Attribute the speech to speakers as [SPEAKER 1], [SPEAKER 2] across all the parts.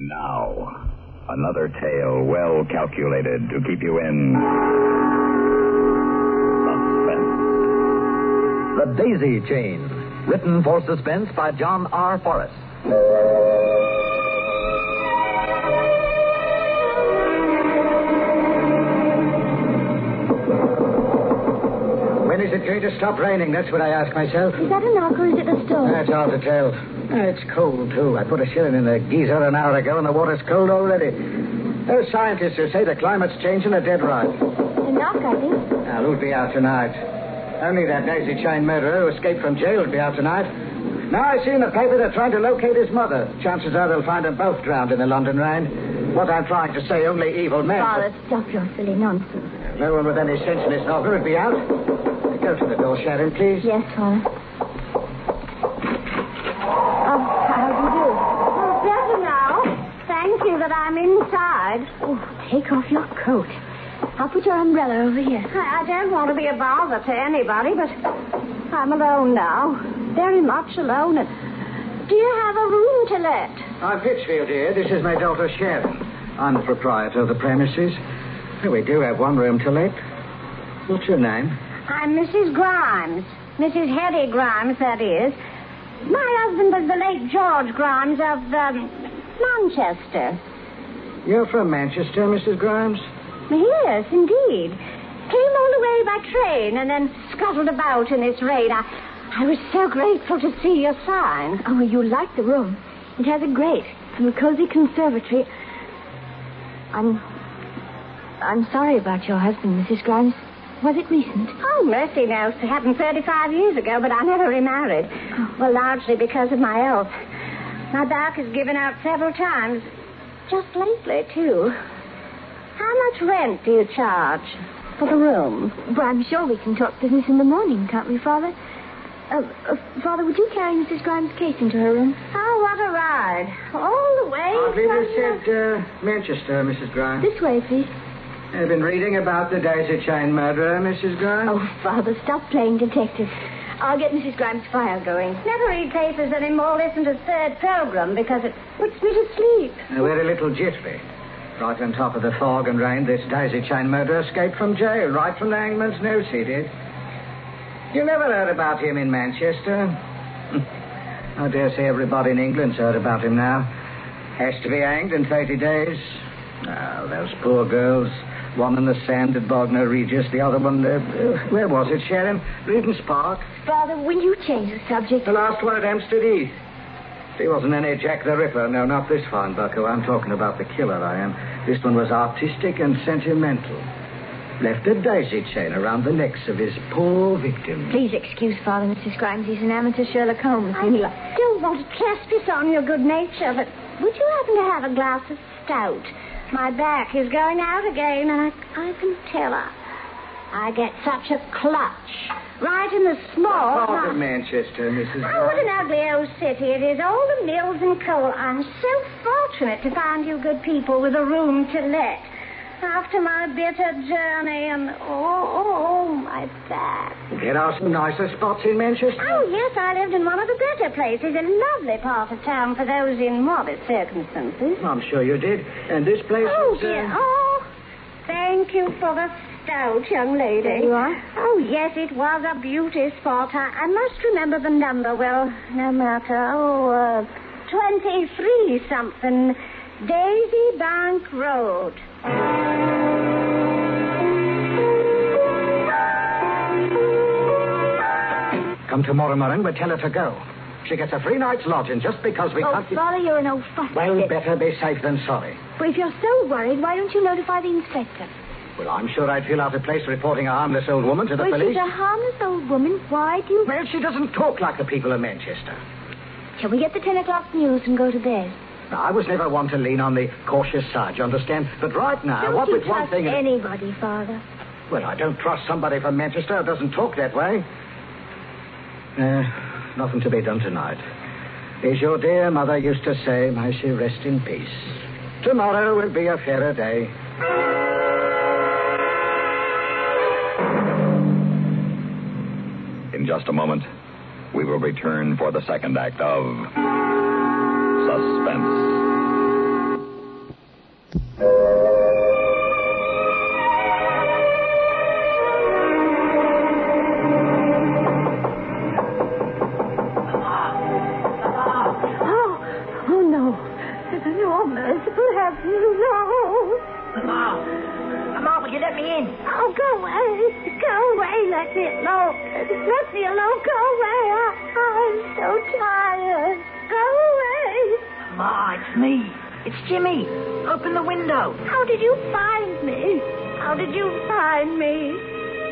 [SPEAKER 1] Now, another tale well calculated to keep you in suspense.
[SPEAKER 2] The Daisy Chain, written for suspense by John R. Forrest.
[SPEAKER 3] When is it going to stop raining? That's what I ask myself.
[SPEAKER 4] Is that a knock or is it a stove?
[SPEAKER 3] That's hard to tell. Ah, It's cold, too. I put a shilling in the geyser an hour ago, and the water's cold already. Those scientists who say the climate's changing are dead right.
[SPEAKER 4] Knock, I think.
[SPEAKER 3] Now, who'll be out tonight? Only that daisy chain murderer who escaped from jail will be out tonight. Now I see in the paper they're trying to locate his mother. Chances are they'll find them both drowned in the London rain. What I'm trying to say, only evil men.
[SPEAKER 4] Father, stop your silly nonsense.
[SPEAKER 3] No one with any sense in his novel would be out. Go to the door, Sharon, please.
[SPEAKER 4] Yes, Father. Oh, how do you do?
[SPEAKER 5] Oh, better now. Thank that I'm inside.
[SPEAKER 4] Oh, take off your coat. I'll put your umbrella over here.
[SPEAKER 5] I I don't want to be a bother to anybody, but I'm alone now. Very much alone. And do you have a room to let?
[SPEAKER 3] I'm Pitchfield here. This is my daughter, Sharon. I'm the proprietor of the premises. We do have one room to let. What's your name?
[SPEAKER 5] I'm Mrs. Grimes. Mrs. Hetty Grimes, that is. My husband was the late George Grimes of um, Manchester.
[SPEAKER 3] You're from Manchester, Mrs. Grimes?
[SPEAKER 5] Yes, indeed. Came all the way by train and then scuttled about in this rain. I, I was so grateful to see your sign.
[SPEAKER 4] Oh, you like the room. It has a grate and a cozy conservatory. I'm. I'm sorry about your husband, Mrs. Grimes. Was it recent?
[SPEAKER 5] Oh, mercy no. It happened 35 years ago, but I never remarried. Oh. Well, largely because of my health. My back has given out several times. Just lately, too. How much rent do you charge for the room?
[SPEAKER 4] Well, I'm sure we can talk business in the morning, can't we, Father? Uh, uh, Father, would you carry Mrs. Grimes' case into her room?
[SPEAKER 5] Oh, what a ride. All the way
[SPEAKER 3] I believe
[SPEAKER 5] from
[SPEAKER 3] you said uh, Manchester, Mrs. Grimes.
[SPEAKER 4] This way, please.
[SPEAKER 3] I've been reading about the daisy chain murderer, Mrs. Grimes.
[SPEAKER 4] Oh, Father, stop playing detective. I'll get Mrs. Grimes' fire going.
[SPEAKER 5] Never read papers anymore. Listen to Third Programme because it puts me to sleep.
[SPEAKER 3] We're a little jittery. Right on top of the fog and rain, this daisy chain murderer escaped from jail, right from the hangman's noose, he did. You never heard about him in Manchester? I dare say everybody in England's heard about him now. Has to be hanged in 30 days. Oh, those poor girls. One in the sand at Bognor Regis, the other one, uh, uh, where was it, Sharon? Regent's Park.
[SPEAKER 4] Father, will you change the subject?
[SPEAKER 3] The last one at Hampstead Heath. He wasn't any Jack the Ripper. No, not this fine bucko. I'm talking about the killer, I am. This one was artistic and sentimental. Left a daisy chain around the necks of his poor victims.
[SPEAKER 4] Please excuse Father, Mrs. Grimes. He's an amateur Sherlock Holmes.
[SPEAKER 5] I don't want to trespass on your good nature, but would you happen to have a glass of stout? My back is going out again, and I, I can tell her. I get such a clutch. Right in the small.
[SPEAKER 3] Part of Manchester, Mrs.
[SPEAKER 5] Oh, what an ugly old city it is. All the mills and coal. I'm so fortunate to find you good people with a room to let. After my bitter journey and oh, oh, oh, my back.
[SPEAKER 3] There are some nicer spots in Manchester.
[SPEAKER 5] Oh, yes, I lived in one of the better places. A lovely part of town for those in modest circumstances.
[SPEAKER 3] I'm sure you did. And this place
[SPEAKER 5] Oh,
[SPEAKER 3] was, uh,
[SPEAKER 5] dear. Oh, thank you for the stout, young lady.
[SPEAKER 4] There you are.
[SPEAKER 5] Oh, yes, it was a beauty spot. I, I must remember the number. Well, no matter. Oh, uh, 23 something Daisy Bank Road.
[SPEAKER 3] Come tomorrow morning, we'll tell her to go. She gets a free night's lodging just because we
[SPEAKER 4] Oh,
[SPEAKER 3] can't...
[SPEAKER 4] Oh, Father, you're an old fuss.
[SPEAKER 3] Well, better be safe than sorry.
[SPEAKER 4] But if you're so worried, why don't you notify the inspector?
[SPEAKER 3] Well, I'm sure I'd feel out of place reporting a harmless old woman to the
[SPEAKER 4] well,
[SPEAKER 3] police.
[SPEAKER 4] she's a harmless old woman. Why do you...
[SPEAKER 3] Well, she doesn't talk like the people of Manchester.
[SPEAKER 4] Shall we get the 10 o'clock news and go to bed?
[SPEAKER 3] Now, I was never one to lean on the cautious side, you understand? But right now,
[SPEAKER 4] don't
[SPEAKER 3] what
[SPEAKER 4] you
[SPEAKER 3] with one
[SPEAKER 4] trust
[SPEAKER 3] thing... and-
[SPEAKER 4] anybody, Father.
[SPEAKER 3] Well, I don't trust somebody from Manchester who doesn't talk that way. Uh, nothing to be done tonight. As your dear mother used to say, may she rest in peace. Tomorrow will be a fairer day.
[SPEAKER 1] In just a moment, we will return for the second act of Suspense.
[SPEAKER 6] Me. It's Jimmy. Open the window.
[SPEAKER 5] How did you find me? How did you find me?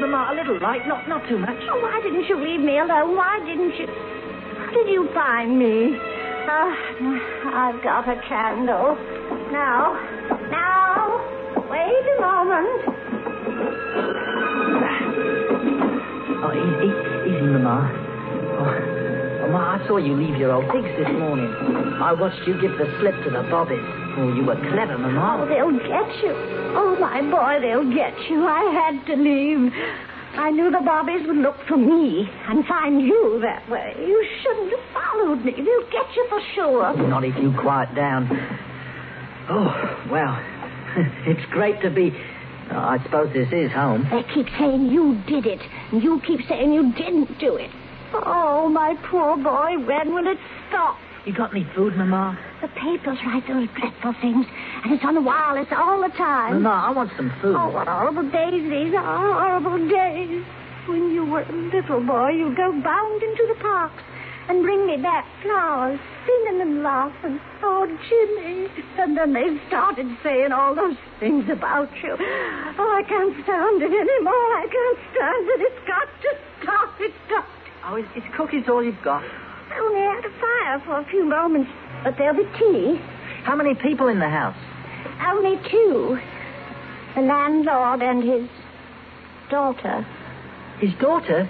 [SPEAKER 6] Mama, a little light, not not too much.
[SPEAKER 5] Oh, why didn't you leave me alone? Why didn't you? How did you find me? Ah, I've got a candle. Now, now, wait a moment.
[SPEAKER 6] Oh, easy, easy, Mama. Mama, I saw you leave your old digs this morning. I watched you give the slip to the bobbies. Oh, you were clever,
[SPEAKER 5] Mamma.
[SPEAKER 6] Oh,
[SPEAKER 5] they'll get you. Oh, my boy, they'll get you. I had to leave. I knew the Bobbies would look for me and find you that way. You shouldn't have followed me. They'll get you for sure.
[SPEAKER 6] Not if you quiet down. Oh, well, it's great to be. I suppose this is home.
[SPEAKER 5] They keep saying you did it, and you keep saying you didn't do it. Oh, my poor boy, when will it stop?
[SPEAKER 6] You got any food, Mama?
[SPEAKER 5] The papers write those dreadful things, and it's on the wireless all the time.
[SPEAKER 6] Mama, I want some food.
[SPEAKER 5] Oh, what horrible days these are, horrible days. When you were a little boy, you'd go bound into the parks and bring me back flowers, singing and laughing. Oh, Jimmy. And then they started saying all those things about you. Oh, I can't stand it anymore. I can't stand it. It's got to stop. It's got to.
[SPEAKER 6] Oh, is, is cookies all you've got?
[SPEAKER 5] I only had a fire for a few moments, but there'll be tea.
[SPEAKER 6] How many people in the house?
[SPEAKER 5] Only two. The landlord and his daughter.
[SPEAKER 6] His daughter?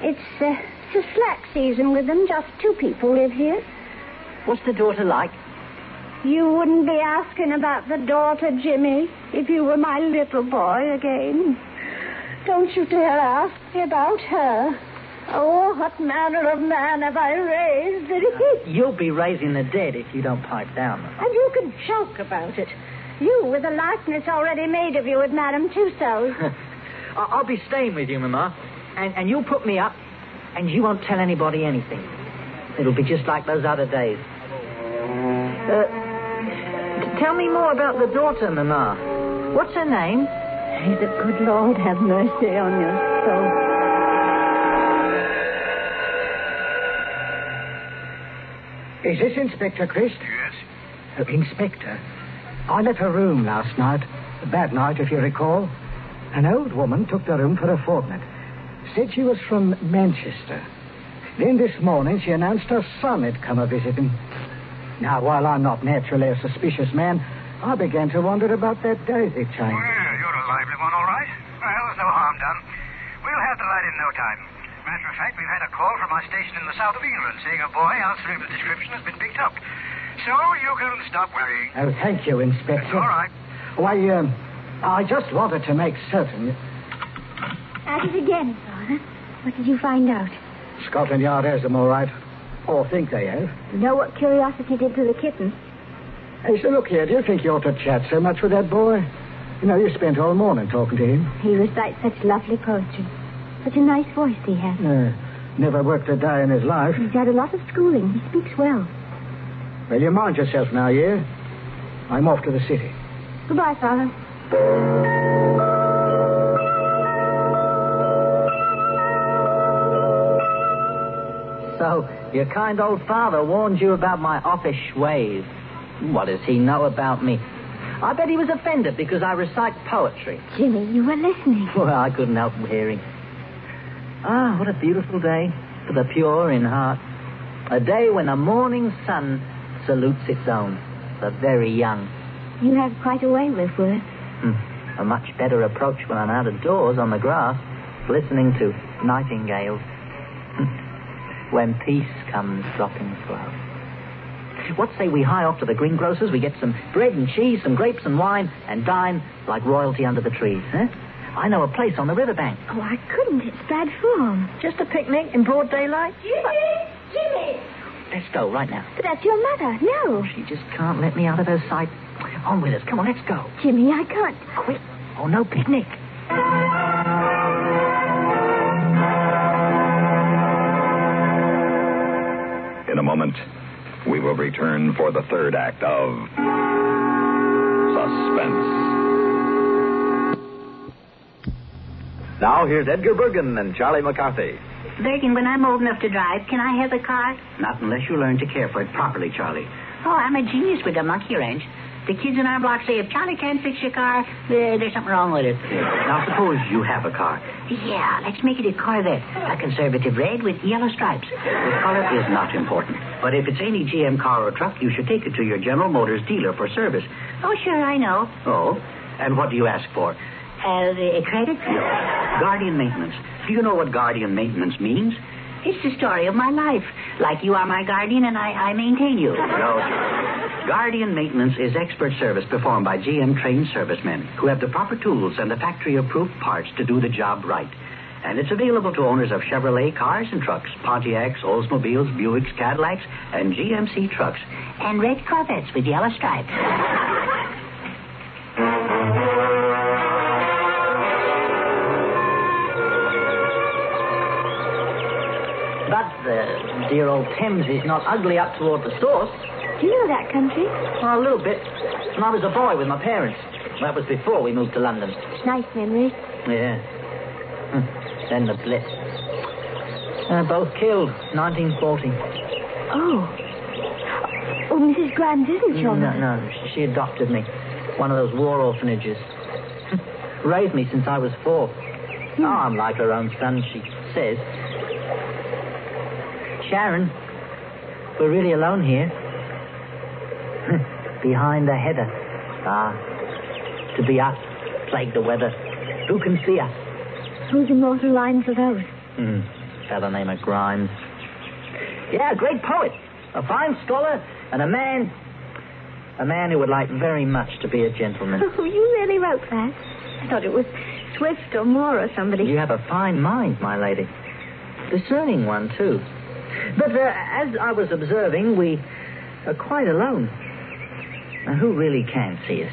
[SPEAKER 5] It's, uh, it's a slack season with them. Just two people live here.
[SPEAKER 6] What's the daughter like?
[SPEAKER 5] You wouldn't be asking about the daughter, Jimmy, if you were my little boy again. Don't you dare ask me about her. What manner of man have I raised?
[SPEAKER 6] You'll be raising the dead if you don't pipe down.
[SPEAKER 5] and you can joke about it. You, with a likeness already made of you with Madame Tussaud's.
[SPEAKER 6] I- I'll be staying with you, Mama. And, and you'll put me up, and you won't tell anybody anything. It'll be just like those other days. Uh, tell me more about the daughter, Mama. What's her name?
[SPEAKER 5] May the good Lord have mercy on your soul.
[SPEAKER 3] Is this Inspector Christ?
[SPEAKER 7] Yes.
[SPEAKER 3] Uh, Inspector, I left her room last night. A bad night, if you recall. An old woman took the room for a fortnight. Said she was from Manchester. Then this morning she announced her son had come a visiting. Now, while I'm not naturally a suspicious man, I began to wonder about that daisy chain.
[SPEAKER 7] Well, you're a lively one, all right. Well, there's no harm done. We'll have the light in no time. Matter of fact, we've had a call from our station in the south of England saying a boy answering the description has been picked up. So you can stop worrying.
[SPEAKER 3] Oh, thank you, Inspector.
[SPEAKER 7] All right.
[SPEAKER 3] Why, um, I just wanted to make certain.
[SPEAKER 4] At it again, Father. What did you find out?
[SPEAKER 3] Scotland Yard has them all right. Or think they have.
[SPEAKER 4] You know what curiosity did to the kitten?
[SPEAKER 3] Hey, so look here, do you think you ought to chat so much with that boy? You know, you spent all morning talking to him.
[SPEAKER 4] He recites such lovely poetry. Such a nice voice he has.
[SPEAKER 3] Uh, never worked a day in his life.
[SPEAKER 4] He's had a lot of schooling. He speaks well.
[SPEAKER 3] Well, you mind yourself now, yeah? I'm off to the city.
[SPEAKER 4] Goodbye, Father.
[SPEAKER 6] So, your kind old father warned you about my offish ways. What does he know about me? I bet he was offended because I recite poetry.
[SPEAKER 4] Jimmy, you were listening.
[SPEAKER 6] Well, I couldn't help hearing. Ah, what a beautiful day for the pure in heart. A day when the morning sun salutes its own, the very young.
[SPEAKER 4] You have quite a way with words.
[SPEAKER 6] Hmm. A much better approach when I'm out of doors on the grass, listening to nightingales. When peace comes dropping slow. What say we hie off to the greengrocer's, we get some bread and cheese, some grapes and wine, and dine like royalty under the trees, eh? I know a place on the riverbank.
[SPEAKER 4] Oh, I couldn't. It's bad form.
[SPEAKER 6] Just a picnic in broad daylight?
[SPEAKER 5] Jimmy! Jimmy!
[SPEAKER 6] Let's go right now.
[SPEAKER 4] But that's your mother. No.
[SPEAKER 6] Oh, she just can't let me out of her sight. On with us. Come on, let's go.
[SPEAKER 4] Jimmy, I can't.
[SPEAKER 6] Quick. Oh, no picnic.
[SPEAKER 1] In a moment, we will return for the third act of Suspense.
[SPEAKER 2] Now here's Edgar Bergen and Charlie McCarthy.
[SPEAKER 5] Bergen, when I'm old enough to drive, can I have a car?
[SPEAKER 8] Not unless you learn to care for it properly, Charlie.
[SPEAKER 5] Oh, I'm a genius with a monkey wrench. The kids in our block say if Charlie can't fix your car, uh, there's something wrong with it.
[SPEAKER 8] Now, suppose you have a car.
[SPEAKER 5] Yeah, let's make it a Corvette. A conservative red with yellow stripes.
[SPEAKER 8] The color is not important. But if it's any GM car or truck, you should take it to your General Motors dealer for service.
[SPEAKER 5] Oh, sure, I know.
[SPEAKER 8] Oh? And what do you ask for?
[SPEAKER 5] Uh, the credit?
[SPEAKER 8] Guardian maintenance. Do you know what guardian maintenance means?
[SPEAKER 5] It's the story of my life. Like you are my guardian and I, I maintain you.
[SPEAKER 8] No. Guardian maintenance is expert service performed by GM trained servicemen who have the proper tools and the factory approved parts to do the job right. And it's available to owners of Chevrolet cars and trucks, Pontiacs, Oldsmobiles, Buicks, Cadillacs, and GMC trucks.
[SPEAKER 5] And red Corvettes with yellow stripes.
[SPEAKER 6] dear old Thames is not ugly up toward the source.
[SPEAKER 4] Do you know that country?
[SPEAKER 6] Well, a little bit. When I was a boy with my parents. That was before we moved to London.
[SPEAKER 4] Nice memories.
[SPEAKER 6] Yeah. Hmm. Then the Blitz. Uh, both killed, 1940.
[SPEAKER 4] Oh. Oh, Mrs. Grimes isn't your
[SPEAKER 6] No,
[SPEAKER 4] mother.
[SPEAKER 6] no, she adopted me. One of those war orphanages. Raised me since I was four. Oh, I'm like her own son, she says. Sharon, we're really alone here. Behind the heather. Ah, to be us, plague the weather. Who can see us?
[SPEAKER 4] Who's Whose immortal lines are those?
[SPEAKER 6] Hmm. Fellow name of Grimes. Yeah, a great poet. A fine scholar and a man. A man who would like very much to be a gentleman.
[SPEAKER 4] Oh, you really wrote that? I thought it was Swift or Moore or somebody.
[SPEAKER 6] You have a fine mind, my lady. Discerning one, too. But uh, as I was observing, we are quite alone. Now, who really can see us?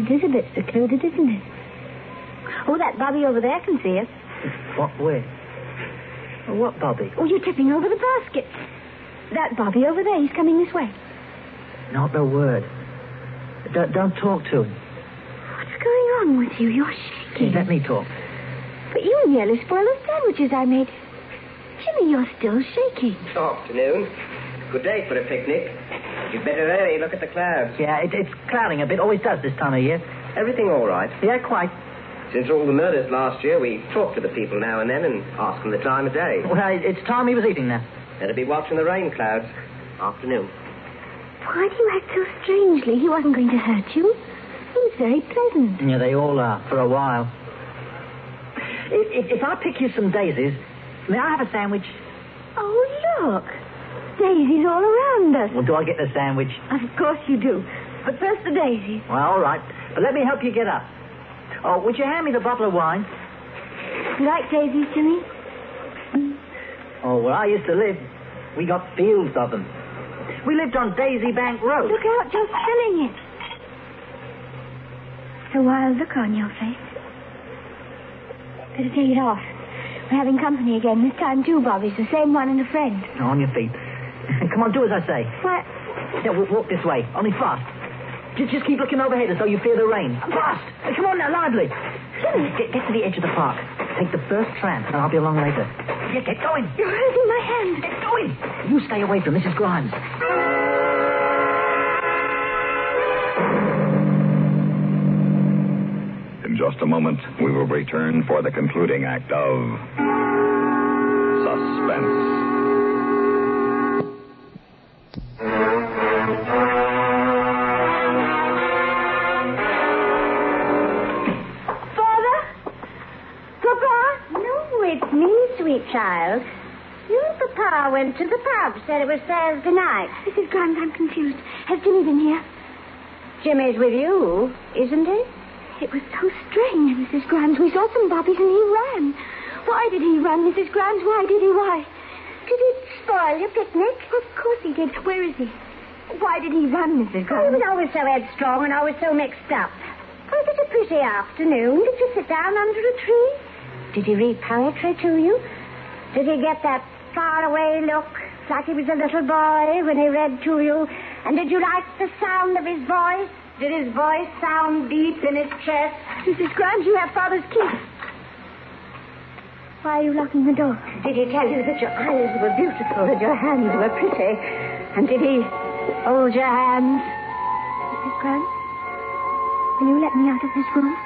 [SPEAKER 4] It is a bit secluded, isn't it? Oh, that Bobby over there can see us.
[SPEAKER 6] What, where? What, Bobby?
[SPEAKER 4] Oh, you're tipping over the basket. That Bobby over there, he's coming this way.
[SPEAKER 6] Not a word. Don't, don't talk to him.
[SPEAKER 4] What's going on with you? You're shaking.
[SPEAKER 6] Let me talk.
[SPEAKER 4] But you nearly spoiled the sandwiches I made. Jimmy, you're still shaking.
[SPEAKER 9] Afternoon. Good day for a picnic. You'd better hurry. Look at the clouds.
[SPEAKER 6] Yeah, it, it's clouding a bit. Always does this time of year.
[SPEAKER 9] Everything all right?
[SPEAKER 6] Yeah, quite.
[SPEAKER 9] Since all the murders last year, we talk to the people now and then and ask them the time of day.
[SPEAKER 6] Well, it's time he was eating now.
[SPEAKER 9] Better be watching the rain clouds. Afternoon.
[SPEAKER 4] Why do you act so strangely? He wasn't going to hurt you. He was very pleasant.
[SPEAKER 6] Yeah, they all are, for a while. If, if, if I pick you some daisies, may I have a sandwich?
[SPEAKER 4] Oh, look. Daisies all around us.
[SPEAKER 6] Well, do I get the sandwich?
[SPEAKER 4] Of course you do. But first the daisies.
[SPEAKER 6] Well, all right. But let me help you get up. Oh, would you hand me the bottle of wine?
[SPEAKER 4] You like daisies, Jimmy?
[SPEAKER 6] Oh, where I used to live, we got fields of them. We lived on Daisy Bank Road.
[SPEAKER 4] Look out, you're spilling it. It's a wild look on your face. Better take it off. We're having company again. This time, too, Bobby's the same one and a friend.
[SPEAKER 6] On your feet. Come on, do as I say.
[SPEAKER 5] What?
[SPEAKER 6] Yeah, we'll walk this way. Only fast. Just, just keep looking overhead as though you fear the rain. Fast! Come on now, lively. Hmm. Get, get to the edge of the park. Take the first tram, and I'll be along later. Yeah, get going.
[SPEAKER 5] You're hurting my hand.
[SPEAKER 6] Get going. You stay away from Mrs. Grimes.
[SPEAKER 1] In just a moment, we will return for the concluding act of Suspense.
[SPEAKER 5] Father? Papa? No, it's me, sweet child. You and Papa went to the pub, said it was Thursday night.
[SPEAKER 4] Mrs. Grimes, I'm confused. Has Jimmy been here?
[SPEAKER 5] Jimmy's with you, isn't he?
[SPEAKER 4] It was so strange, Mrs. Grimes. We saw some bobbies and he ran. Why did he run, Mrs. Grimes? Why did he? Why?
[SPEAKER 5] Did he spoil your picnic?
[SPEAKER 4] Of course he did. Where is he? Why did he run, Mrs. Grimes?
[SPEAKER 5] was always so headstrong and always so mixed up. Was it a pretty afternoon? Did you sit down under a tree? Did he read poetry to you? Did he get that faraway look, like he was a little boy when he read to you? And did you like the sound of his voice? Did his voice sound deep in his chest?
[SPEAKER 4] Mrs. Grimes, you have Father's key. Why are you locking the door?
[SPEAKER 5] Did he tell you that your eyes were beautiful and your hands were pretty? And did he hold your hands?
[SPEAKER 4] Mrs. Grimes, will you let me out of this room?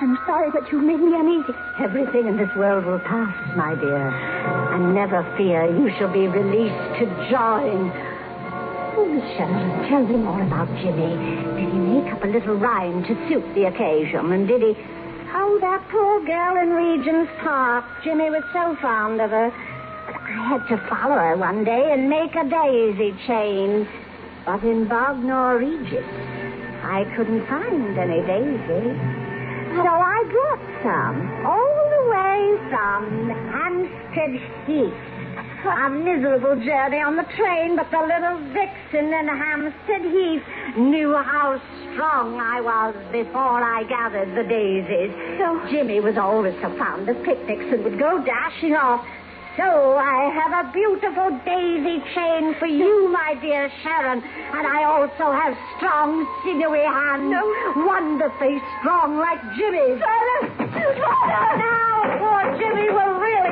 [SPEAKER 4] I'm sorry, but you've made me uneasy.
[SPEAKER 5] Everything in this world will pass, my dear. And never fear, you shall be released to join. Oh, tell me more about Jimmy. Did he make up a little rhyme to suit the occasion? And did he... Oh, that poor girl in Regent's Park. Jimmy was so fond of her. I had to follow her one day and make a daisy chain. But in Bognor Regis, I couldn't find any daisy. So I brought some, all the way from Hampstead Heath. A miserable journey on the train, but the little vixen in Hampstead Heath knew how strong I was before I gathered the daisies. So Jimmy was always so fond of picnics and would go dashing off. So I have a beautiful daisy chain for you, my dear Sharon. And I also have strong, sinewy hands. No. Wonderfully strong like Jimmy's. Now, poor Jimmy will really hang.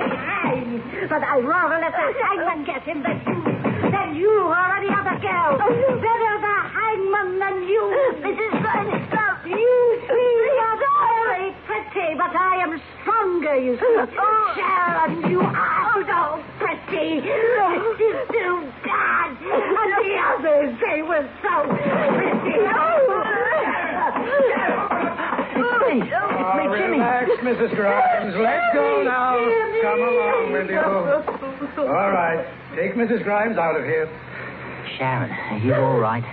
[SPEAKER 5] But I'd rather let the hangman get him than you, than you or any other girl. Oh, Better the hangman than you. Mrs. Burns, stop. You see, you're very pretty, but I am stronger, you see. Oh. Sharon, you are oh, so pretty. This is too bad. And the others, they were so pretty.
[SPEAKER 6] It's me. It's me, Jimmy.
[SPEAKER 10] Relax, Mrs. Grimes. Let go now. Come along with you. All right. Take Mrs. Grimes out of here.
[SPEAKER 6] Sharon, are you all right?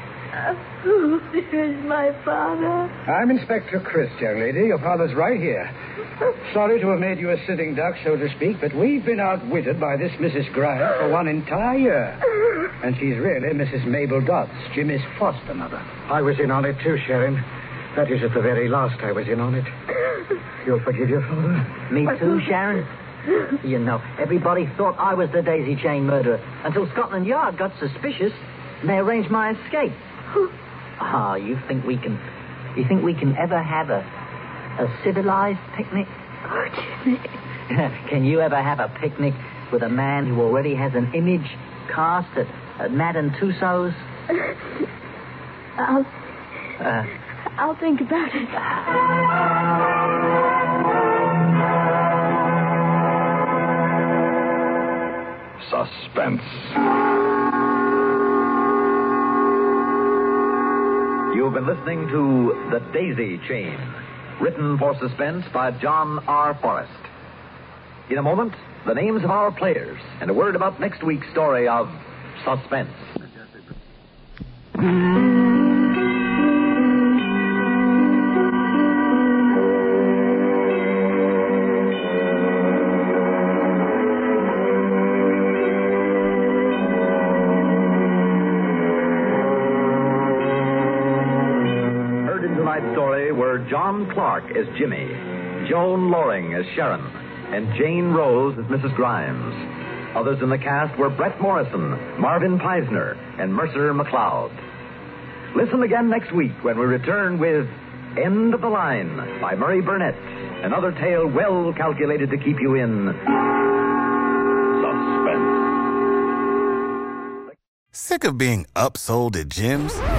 [SPEAKER 4] Who is my father?
[SPEAKER 10] I'm Inspector Chris, young lady. Your father's right here. Sorry to have made you a sitting duck, so to speak, but we've been outwitted by this Mrs. Grimes for one entire year. And she's really Mrs. Mabel Dodds, Jimmy's foster mother.
[SPEAKER 11] I was in on it too, Sharon. That is at the very last I was in on it. You'll forgive your father?
[SPEAKER 6] Me too, Sharon. You know, everybody thought I was the daisy chain murderer until Scotland Yard got suspicious and they arranged my escape. Ah, you think we can you think we can ever have a a civilized picnic?
[SPEAKER 4] Oh, Jimmy.
[SPEAKER 6] can you ever have a picnic with a man who already has an image cast at, at Madame Tussauds?
[SPEAKER 4] I'll,
[SPEAKER 6] Uh,
[SPEAKER 4] I'll think about it.
[SPEAKER 1] Suspense. You've been listening to The Daisy Chain, written for suspense by John R. Forrest. In a moment, the names of our players and a word about next week's story of Suspense. As Jimmy, Joan Loring as Sharon, and Jane Rose as Mrs. Grimes. Others in the cast were Bret Morrison, Marvin Peisner, and Mercer McLeod. Listen again next week when we return with End of the Line by Murray Burnett, another tale well calculated to keep you in suspense.
[SPEAKER 12] Sick of being upsold at gyms?